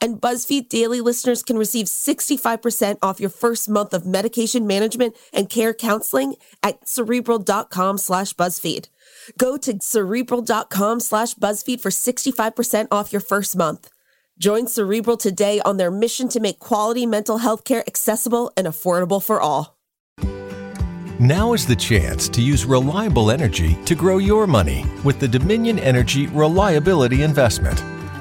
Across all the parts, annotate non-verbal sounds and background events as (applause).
And BuzzFeed Daily listeners can receive 65% off your first month of medication management and care counseling at cerebral.com slash BuzzFeed. Go to cerebral.com slash BuzzFeed for 65% off your first month. Join Cerebral today on their mission to make quality mental health care accessible and affordable for all. Now is the chance to use reliable energy to grow your money with the Dominion Energy Reliability Investment.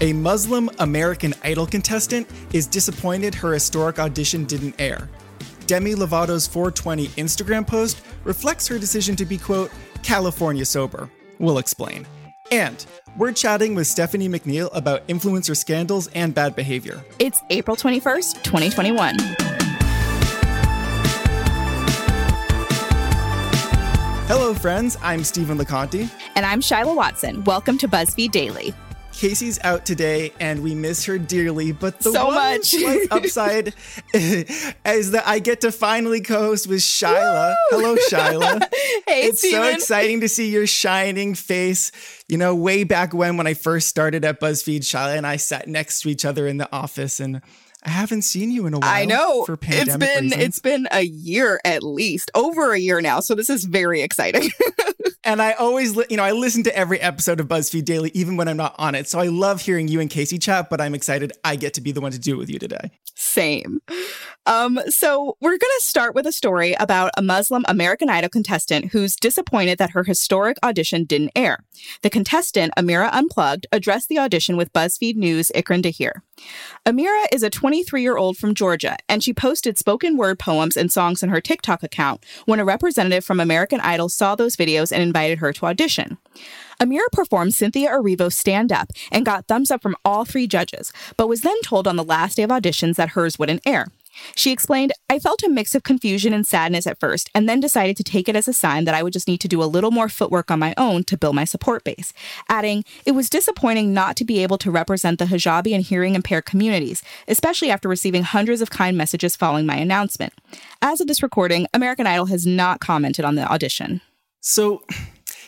A Muslim American Idol contestant is disappointed her historic audition didn't air. Demi Lovato's 420 Instagram post reflects her decision to be, quote, California sober. We'll explain. And we're chatting with Stephanie McNeil about influencer scandals and bad behavior. It's April 21st, 2021. Hello, friends. I'm Stephen LaConte. And I'm Shyla Watson. Welcome to BuzzFeed Daily. Casey's out today and we miss her dearly, but the So one much. upside (laughs) is that I get to finally co-host with Shyla. Hello, Shyla. (laughs) Hey, it's so exciting to see your shining face. You know, way back when when I first started at BuzzFeed, Shyla and I sat next to each other in the office and I haven't seen you in a while. I know. For It's pandemic been reasons. it's been a year at least, over a year now. So this is very exciting. (laughs) And I always, li- you know, I listen to every episode of BuzzFeed Daily, even when I'm not on it. So I love hearing you and Casey chat, but I'm excited I get to be the one to do it with you today. Same. Um, so we're going to start with a story about a Muslim American Idol contestant who's disappointed that her historic audition didn't air. The contestant, Amira Unplugged, addressed the audition with BuzzFeed News Ikran Dahir. Amira is a 23 year old from Georgia, and she posted spoken word poems and songs on her TikTok account when a representative from American Idol saw those videos and invited her to audition. Amira performed Cynthia Erivo's Stand Up and got thumbs up from all three judges, but was then told on the last day of auditions that hers wouldn't air. She explained, I felt a mix of confusion and sadness at first, and then decided to take it as a sign that I would just need to do a little more footwork on my own to build my support base. Adding, it was disappointing not to be able to represent the hijabi and hearing impaired communities, especially after receiving hundreds of kind messages following my announcement. As of this recording, American Idol has not commented on the audition. So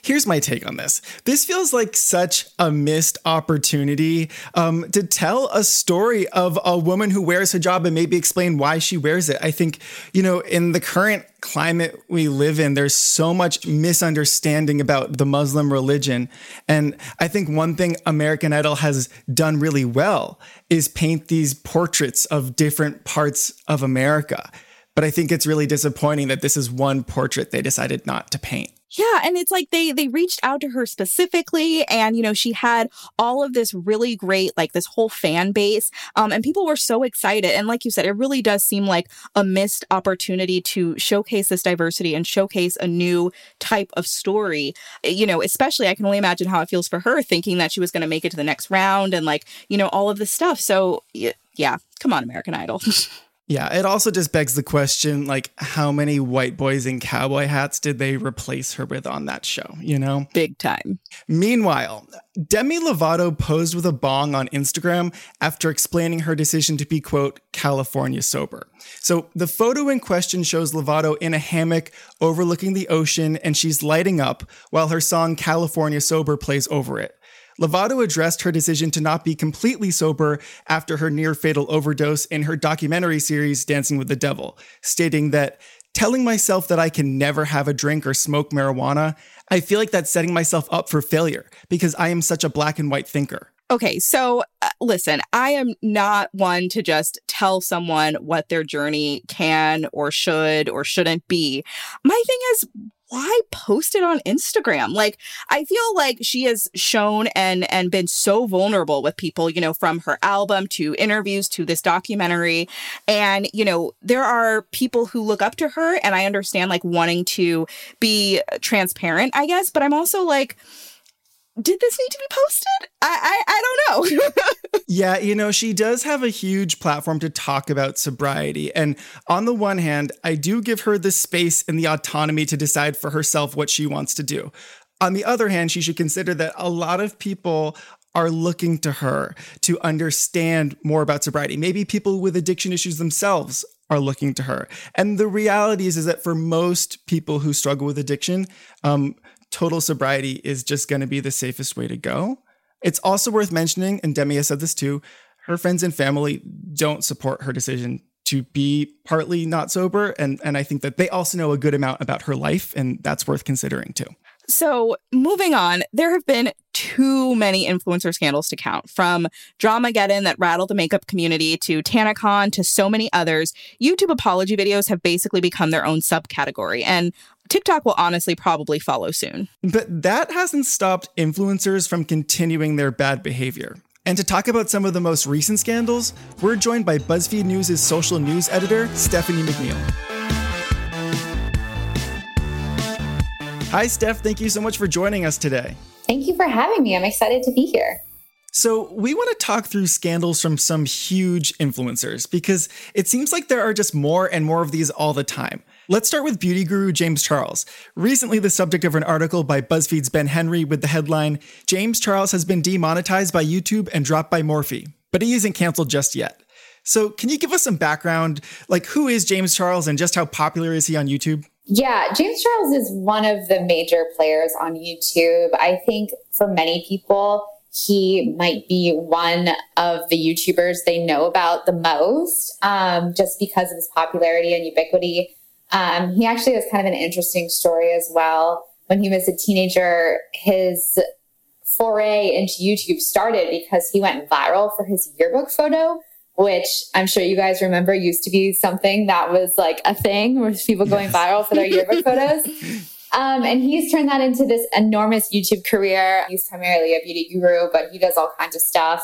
here's my take on this. This feels like such a missed opportunity um, to tell a story of a woman who wears hijab and maybe explain why she wears it. I think, you know, in the current climate we live in, there's so much misunderstanding about the Muslim religion. And I think one thing American Idol has done really well is paint these portraits of different parts of America. But I think it's really disappointing that this is one portrait they decided not to paint. Yeah, and it's like they they reached out to her specifically and you know she had all of this really great like this whole fan base um and people were so excited and like you said it really does seem like a missed opportunity to showcase this diversity and showcase a new type of story. You know, especially I can only imagine how it feels for her thinking that she was going to make it to the next round and like, you know, all of this stuff. So yeah, come on American Idol. (laughs) Yeah, it also just begs the question like, how many white boys in cowboy hats did they replace her with on that show, you know? Big time. Meanwhile, Demi Lovato posed with a bong on Instagram after explaining her decision to be, quote, California sober. So the photo in question shows Lovato in a hammock overlooking the ocean and she's lighting up while her song California Sober plays over it. Lovato addressed her decision to not be completely sober after her near fatal overdose in her documentary series, Dancing with the Devil, stating that telling myself that I can never have a drink or smoke marijuana, I feel like that's setting myself up for failure because I am such a black and white thinker. Okay, so uh, listen, I am not one to just tell someone what their journey can or should or shouldn't be. My thing is, why post it on Instagram? Like I feel like she has shown and and been so vulnerable with people, you know, from her album to interviews to this documentary. And, you know, there are people who look up to her and I understand like wanting to be transparent, I guess, but I'm also like did this need to be posted? I I, I don't know. (laughs) yeah, you know, she does have a huge platform to talk about sobriety. And on the one hand, I do give her the space and the autonomy to decide for herself what she wants to do. On the other hand, she should consider that a lot of people are looking to her to understand more about sobriety. Maybe people with addiction issues themselves are looking to her. And the reality is, is that for most people who struggle with addiction, um, total sobriety is just going to be the safest way to go. It's also worth mentioning, and Demi has said this too, her friends and family don't support her decision to be partly not sober. And, and I think that they also know a good amount about her life, and that's worth considering too. So, moving on, there have been too many influencer scandals to count from Drama Dramageddon that rattled the makeup community to TanaCon to so many others. YouTube apology videos have basically become their own subcategory. And TikTok will honestly probably follow soon. But that hasn't stopped influencers from continuing their bad behavior. And to talk about some of the most recent scandals, we're joined by BuzzFeed News' social news editor, Stephanie McNeil. Hi, Steph. Thank you so much for joining us today. Thank you for having me. I'm excited to be here. So, we want to talk through scandals from some huge influencers because it seems like there are just more and more of these all the time. Let's start with beauty guru James Charles. Recently, the subject of an article by BuzzFeed's Ben Henry with the headline James Charles has been demonetized by YouTube and dropped by Morphe, but he isn't canceled just yet. So, can you give us some background? Like, who is James Charles and just how popular is he on YouTube? Yeah, James Charles is one of the major players on YouTube. I think for many people, he might be one of the YouTubers they know about the most um, just because of his popularity and ubiquity. Um, he actually has kind of an interesting story as well. When he was a teenager, his foray into YouTube started because he went viral for his yearbook photo, which I'm sure you guys remember used to be something that was like a thing with people going yes. viral for their yearbook (laughs) photos. Um, and he's turned that into this enormous YouTube career. He's primarily a beauty guru, but he does all kinds of stuff.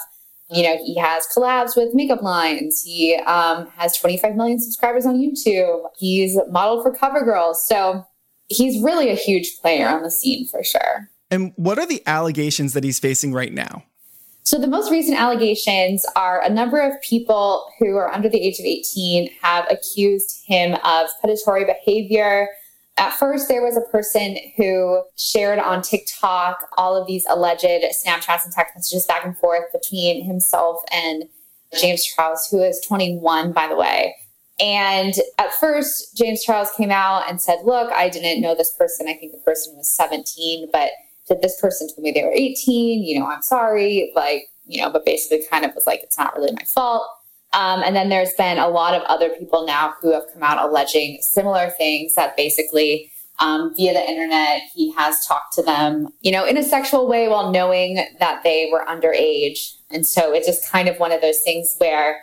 You know, he has collabs with makeup lines. He um, has 25 million subscribers on YouTube. He's modeled for CoverGirl. So he's really a huge player on the scene for sure. And what are the allegations that he's facing right now? So the most recent allegations are a number of people who are under the age of 18 have accused him of predatory behavior, at first, there was a person who shared on TikTok all of these alleged Snapchats and text messages back and forth between himself and James Charles, who is 21, by the way. And at first, James Charles came out and said, Look, I didn't know this person. I think the person was 17, but this person told me they were 18. You know, I'm sorry. Like, you know, but basically kind of was like, It's not really my fault. Um, and then there's been a lot of other people now who have come out alleging similar things that basically um, via the internet, he has talked to them, you know, in a sexual way while knowing that they were underage. And so it's just kind of one of those things where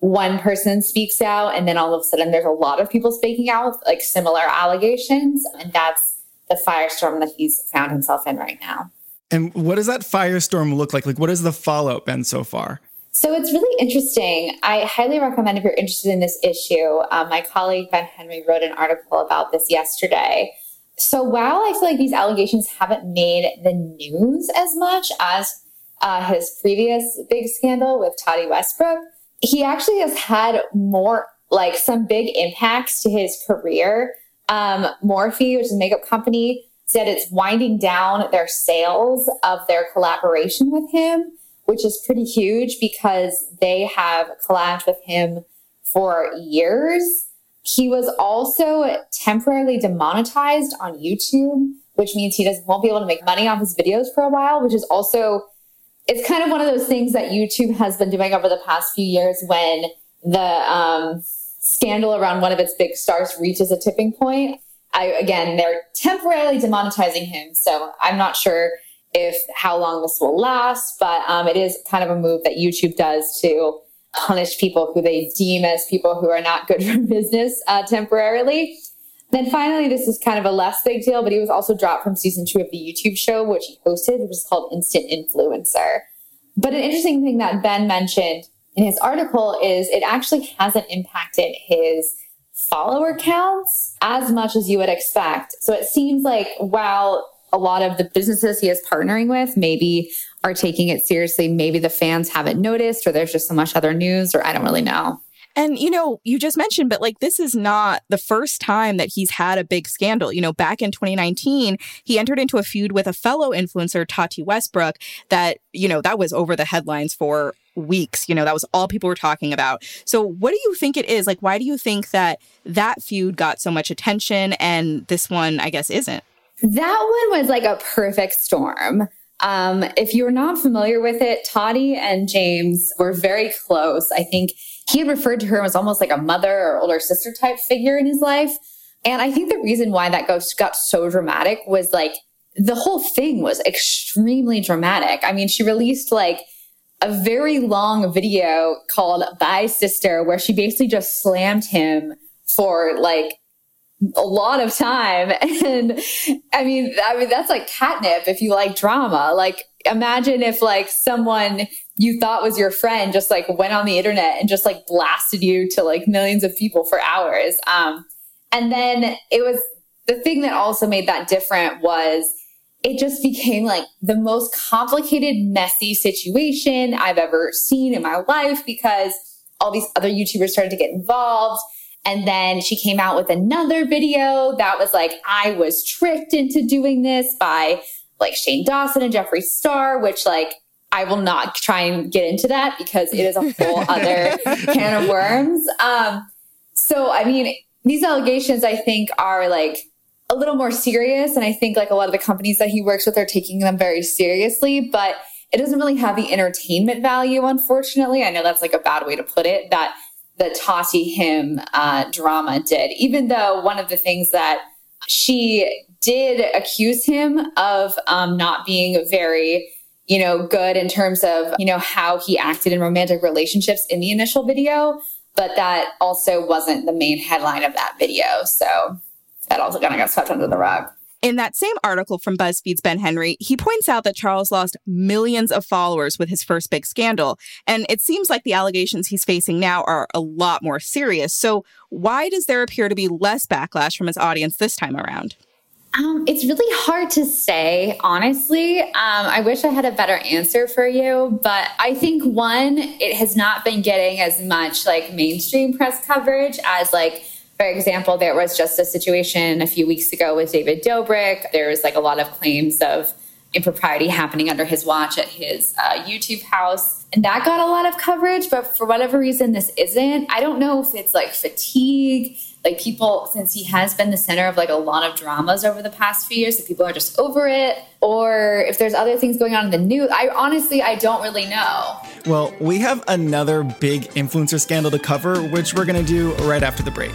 one person speaks out and then all of a sudden there's a lot of people speaking out like similar allegations. And that's the firestorm that he's found himself in right now. And what does that firestorm look like? Like, what has the fallout been so far? So it's really interesting. I highly recommend if you're interested in this issue. Um, my colleague Ben Henry wrote an article about this yesterday. So while I feel like these allegations haven't made the news as much as uh, his previous big scandal with Tati Westbrook, he actually has had more, like some big impacts to his career. Um, Morphe, which is a makeup company, said it's winding down their sales of their collaboration with him which is pretty huge because they have collabed with him for years. He was also temporarily demonetized on YouTube, which means he doesn't won't be able to make money off his videos for a while, which is also it's kind of one of those things that YouTube has been doing over the past few years when the um, scandal around one of its big stars reaches a tipping point. I, again, they're temporarily demonetizing him. So I'm not sure if how long this will last, but um, it is kind of a move that YouTube does to punish people who they deem as people who are not good (laughs) for business uh, temporarily. Then finally, this is kind of a less big deal, but he was also dropped from season two of the YouTube show, which he hosted, which is called Instant Influencer. But an interesting thing that Ben mentioned in his article is it actually hasn't impacted his follower counts as much as you would expect. So it seems like while a lot of the businesses he is partnering with maybe are taking it seriously, maybe the fans haven't noticed or there's just so much other news or I don't really know. And, you know, you just mentioned, but like this is not the first time that he's had a big scandal. You know, back in 2019, he entered into a feud with a fellow influencer, Tati Westbrook, that, you know, that was over the headlines for weeks. You know, that was all people were talking about. So, what do you think it is? Like, why do you think that that feud got so much attention and this one, I guess, isn't? That one was like a perfect storm. Um, if you're not familiar with it, Tati and James were very close. I think he had referred to her as almost like a mother or older sister type figure in his life. And I think the reason why that ghost got so dramatic was like the whole thing was extremely dramatic. I mean, she released like a very long video called Bye Sister, where she basically just slammed him for like a lot of time. (laughs) And I mean, I mean, that's like catnip if you like drama. Like, imagine if like someone you thought was your friend just like went on the internet and just like blasted you to like millions of people for hours. Um, and then it was the thing that also made that different was it just became like the most complicated, messy situation I've ever seen in my life because all these other YouTubers started to get involved. And then she came out with another video that was like, I was tricked into doing this by like Shane Dawson and Jeffree Star, which like I will not try and get into that because it is a whole (laughs) other can of worms. Um, so, I mean, these allegations I think are like a little more serious. And I think like a lot of the companies that he works with are taking them very seriously, but it doesn't really have the entertainment value, unfortunately. I know that's like a bad way to put it that the Tati him uh, drama did, even though one of the things that she did accuse him of um, not being very you know, good in terms of, you know, how he acted in romantic relationships in the initial video, but that also wasn't the main headline of that video. So that also kind of got swept under the rug. In that same article from BuzzFeed's Ben Henry, he points out that Charles lost millions of followers with his first big scandal. And it seems like the allegations he's facing now are a lot more serious. So, why does there appear to be less backlash from his audience this time around? Um, it's really hard to say, honestly. Um, I wish I had a better answer for you, but I think one, it has not been getting as much like mainstream press coverage as like, for example, there was just a situation a few weeks ago with David Dobrik. There was like a lot of claims of impropriety happening under his watch at his uh, YouTube house. And that got a lot of coverage, but for whatever reason, this isn't. I don't know if it's like fatigue like people since he has been the center of like a lot of dramas over the past few years that people are just over it or if there's other things going on in the news i honestly i don't really know well we have another big influencer scandal to cover which we're going to do right after the break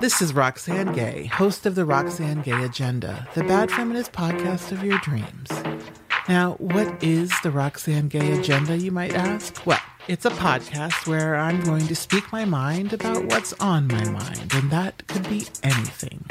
This is Roxane Gay, host of the Roxane Gay Agenda, the bad feminist podcast of your dreams. Now, what is the Roxane Gay Agenda, you might ask? Well, it's a podcast where I'm going to speak my mind about what's on my mind, and that could be anything.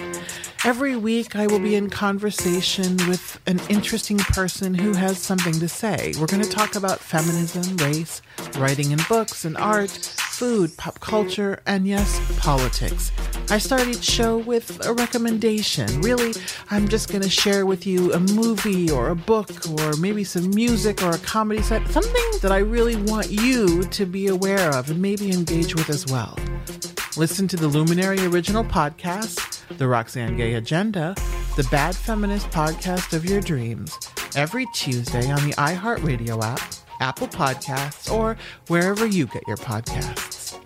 Every week, I will be in conversation with an interesting person who has something to say. We're going to talk about feminism, race, writing in books and art, food, pop culture, and yes, politics. I start each show with a recommendation. Really, I'm just going to share with you a movie or a book or maybe some music or a comedy set, something that I really want you to be aware of and maybe engage with as well. Listen to the Luminary Original Podcast, The Roxane Gay Agenda, the Bad Feminist Podcast of Your Dreams, every Tuesday on the iHeartRadio app, Apple Podcasts, or wherever you get your podcasts.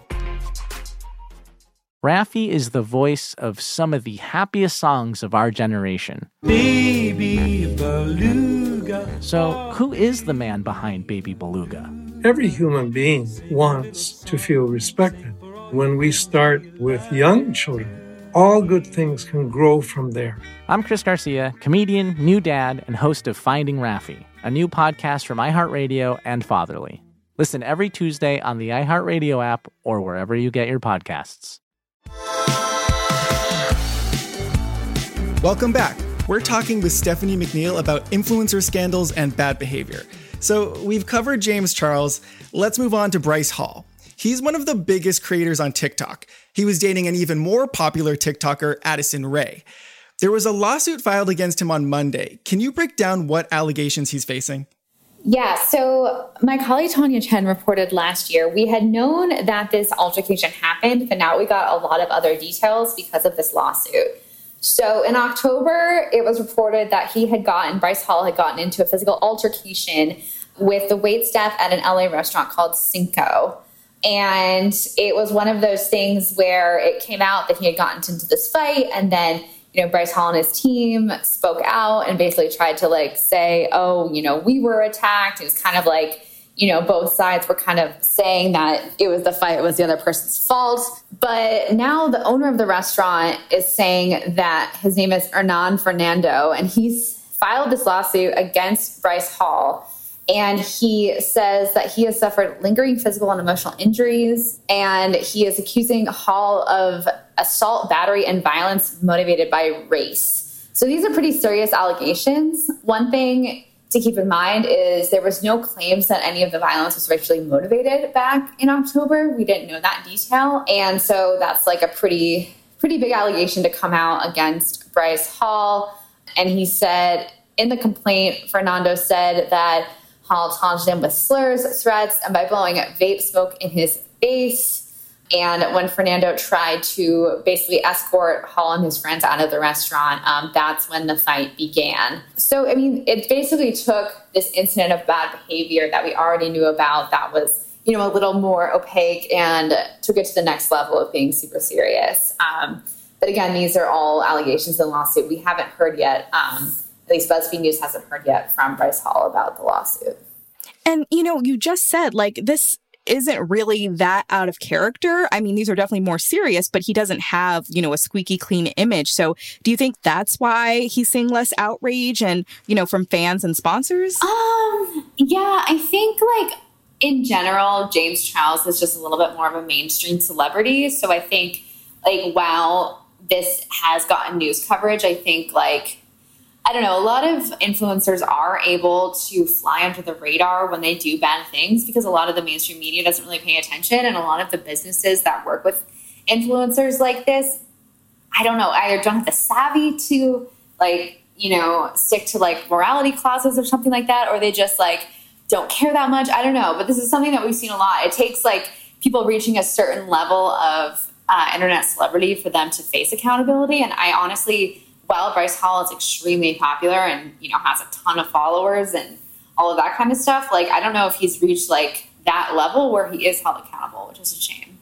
Raffi is the voice of some of the happiest songs of our generation. Baby Beluga. So, who is the man behind Baby Beluga? Every human being wants to feel respected. When we start with young children, all good things can grow from there. I'm Chris Garcia, comedian, new dad, and host of Finding Raffi, a new podcast from iHeartRadio and Fatherly. Listen every Tuesday on the iHeartRadio app or wherever you get your podcasts. Welcome back. We're talking with Stephanie McNeil about influencer scandals and bad behavior. So, we've covered James Charles. Let's move on to Bryce Hall. He's one of the biggest creators on TikTok. He was dating an even more popular TikToker, Addison Rae. There was a lawsuit filed against him on Monday. Can you break down what allegations he's facing? Yeah, so my colleague Tanya Chen reported last year we had known that this altercation happened, but now we got a lot of other details because of this lawsuit. So in October, it was reported that he had gotten, Bryce Hall had gotten into a physical altercation with the wait staff at an LA restaurant called Cinco. And it was one of those things where it came out that he had gotten into this fight and then you know Bryce Hall and his team spoke out and basically tried to like say, "Oh, you know, we were attacked." It was kind of like you know both sides were kind of saying that it was the fight it was the other person's fault but now the owner of the restaurant is saying that his name is hernan fernando and he's filed this lawsuit against bryce hall and he says that he has suffered lingering physical and emotional injuries. And he is accusing Hall of assault, battery, and violence motivated by race. So these are pretty serious allegations. One thing to keep in mind is there was no claims that any of the violence was racially motivated back in October. We didn't know that detail. And so that's like a pretty pretty big allegation to come out against Bryce Hall. And he said in the complaint, Fernando said that Hall taunted him with slurs, threats, and by blowing vape smoke in his face. And when Fernando tried to basically escort Hall and his friends out of the restaurant, um, that's when the fight began. So, I mean, it basically took this incident of bad behavior that we already knew about that was, you know, a little more opaque and took it to the next level of being super serious. Um, but again, these are all allegations in the lawsuit. We haven't heard yet. Um, at least BuzzFeed News hasn't heard yet from Bryce Hall about the lawsuit. And, you know, you just said like this isn't really that out of character. I mean, these are definitely more serious, but he doesn't have, you know, a squeaky clean image. So do you think that's why he's seeing less outrage and, you know, from fans and sponsors? Um, yeah, I think like in general, James Charles is just a little bit more of a mainstream celebrity. So I think like while this has gotten news coverage, I think like I don't know, a lot of influencers are able to fly under the radar when they do bad things because a lot of the mainstream media doesn't really pay attention. And a lot of the businesses that work with influencers like this, I don't know, either don't have the savvy to like, you know, stick to like morality clauses or something like that, or they just like don't care that much. I don't know. But this is something that we've seen a lot. It takes like people reaching a certain level of uh, internet celebrity for them to face accountability. And I honestly, while Bryce Hall is extremely popular and you know has a ton of followers and all of that kind of stuff, like I don't know if he's reached like that level where he is held accountable, which is a shame.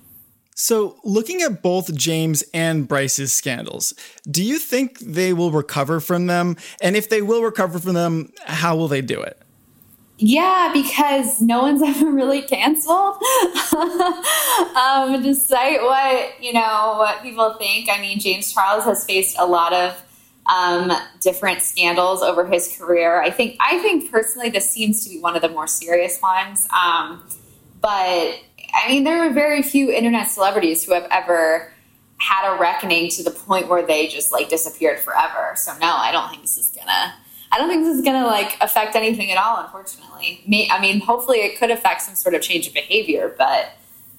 So, looking at both James and Bryce's scandals, do you think they will recover from them? And if they will recover from them, how will they do it? Yeah, because no one's (laughs) ever really canceled. (laughs) um, despite what you know, what people think. I mean, James Charles has faced a lot of um, different scandals over his career. I think I think personally this seems to be one of the more serious ones. Um, but I mean, there are very few internet celebrities who have ever had a reckoning to the point where they just like disappeared forever. So no, I don't think this is gonna. I don't think this is gonna like affect anything at all. Unfortunately, Me, I mean, hopefully it could affect some sort of change of behavior, but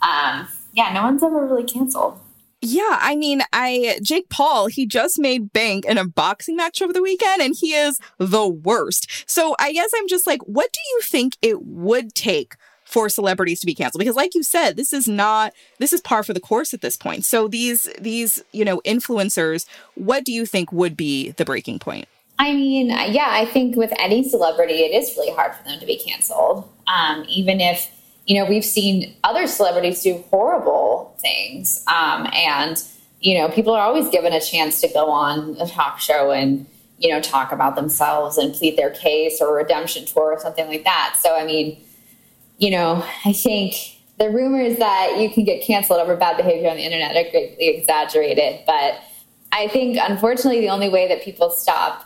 um, yeah, no one's ever really canceled. Yeah, I mean, I Jake Paul, he just made bank in a boxing match over the weekend and he is the worst. So I guess I'm just like, what do you think it would take for celebrities to be canceled? Because like you said, this is not this is par for the course at this point. So these these, you know, influencers, what do you think would be the breaking point? I mean, yeah, I think with any celebrity, it is really hard for them to be canceled. Um, even if you know, we've seen other celebrities do horrible things. Um, and, you know, people are always given a chance to go on a talk show and, you know, talk about themselves and plead their case or redemption tour or something like that. So, I mean, you know, I think the rumors that you can get canceled over bad behavior on the internet are greatly exaggerated. But I think, unfortunately, the only way that people stop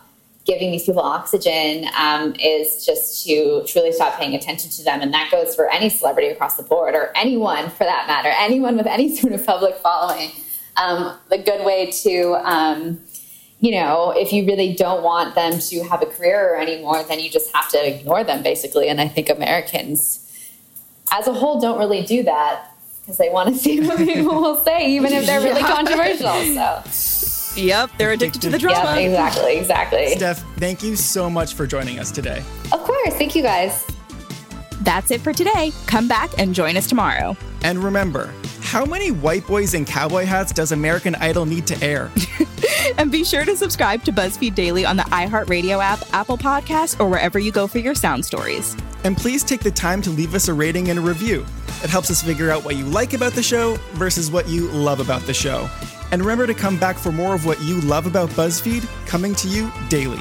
giving these people oxygen um, is just to truly stop paying attention to them. And that goes for any celebrity across the board or anyone for that matter, anyone with any (laughs) sort of public following. Um, the good way to, um, you know, if you really don't want them to have a career anymore, then you just have to ignore them basically. And I think Americans as a whole don't really do that because they want to (laughs) see what people will say, even if they're really (laughs) controversial. So. Yep, they're addicted to the drama. Yep, exactly, exactly. Steph, thank you so much for joining us today. Of course. Thank you guys. That's it for today. Come back and join us tomorrow. And remember, how many white boys in cowboy hats does American Idol need to air? (laughs) and be sure to subscribe to BuzzFeed Daily on the iHeartRadio app, Apple Podcasts, or wherever you go for your sound stories. And please take the time to leave us a rating and a review. It helps us figure out what you like about the show versus what you love about the show. And remember to come back for more of what you love about BuzzFeed coming to you daily.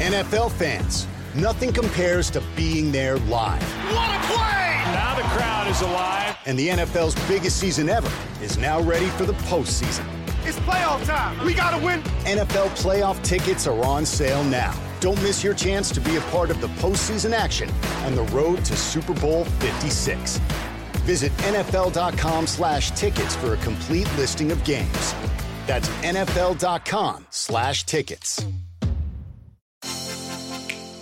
NFL fans, nothing compares to being there live. What a play! Now the crowd is alive. And the NFL's biggest season ever is now ready for the postseason. It's playoff time. We got to win. NFL playoff tickets are on sale now. Don't miss your chance to be a part of the postseason action on the road to Super Bowl 56. Visit NFL.com slash tickets for a complete listing of games. That's NFL.com slash tickets.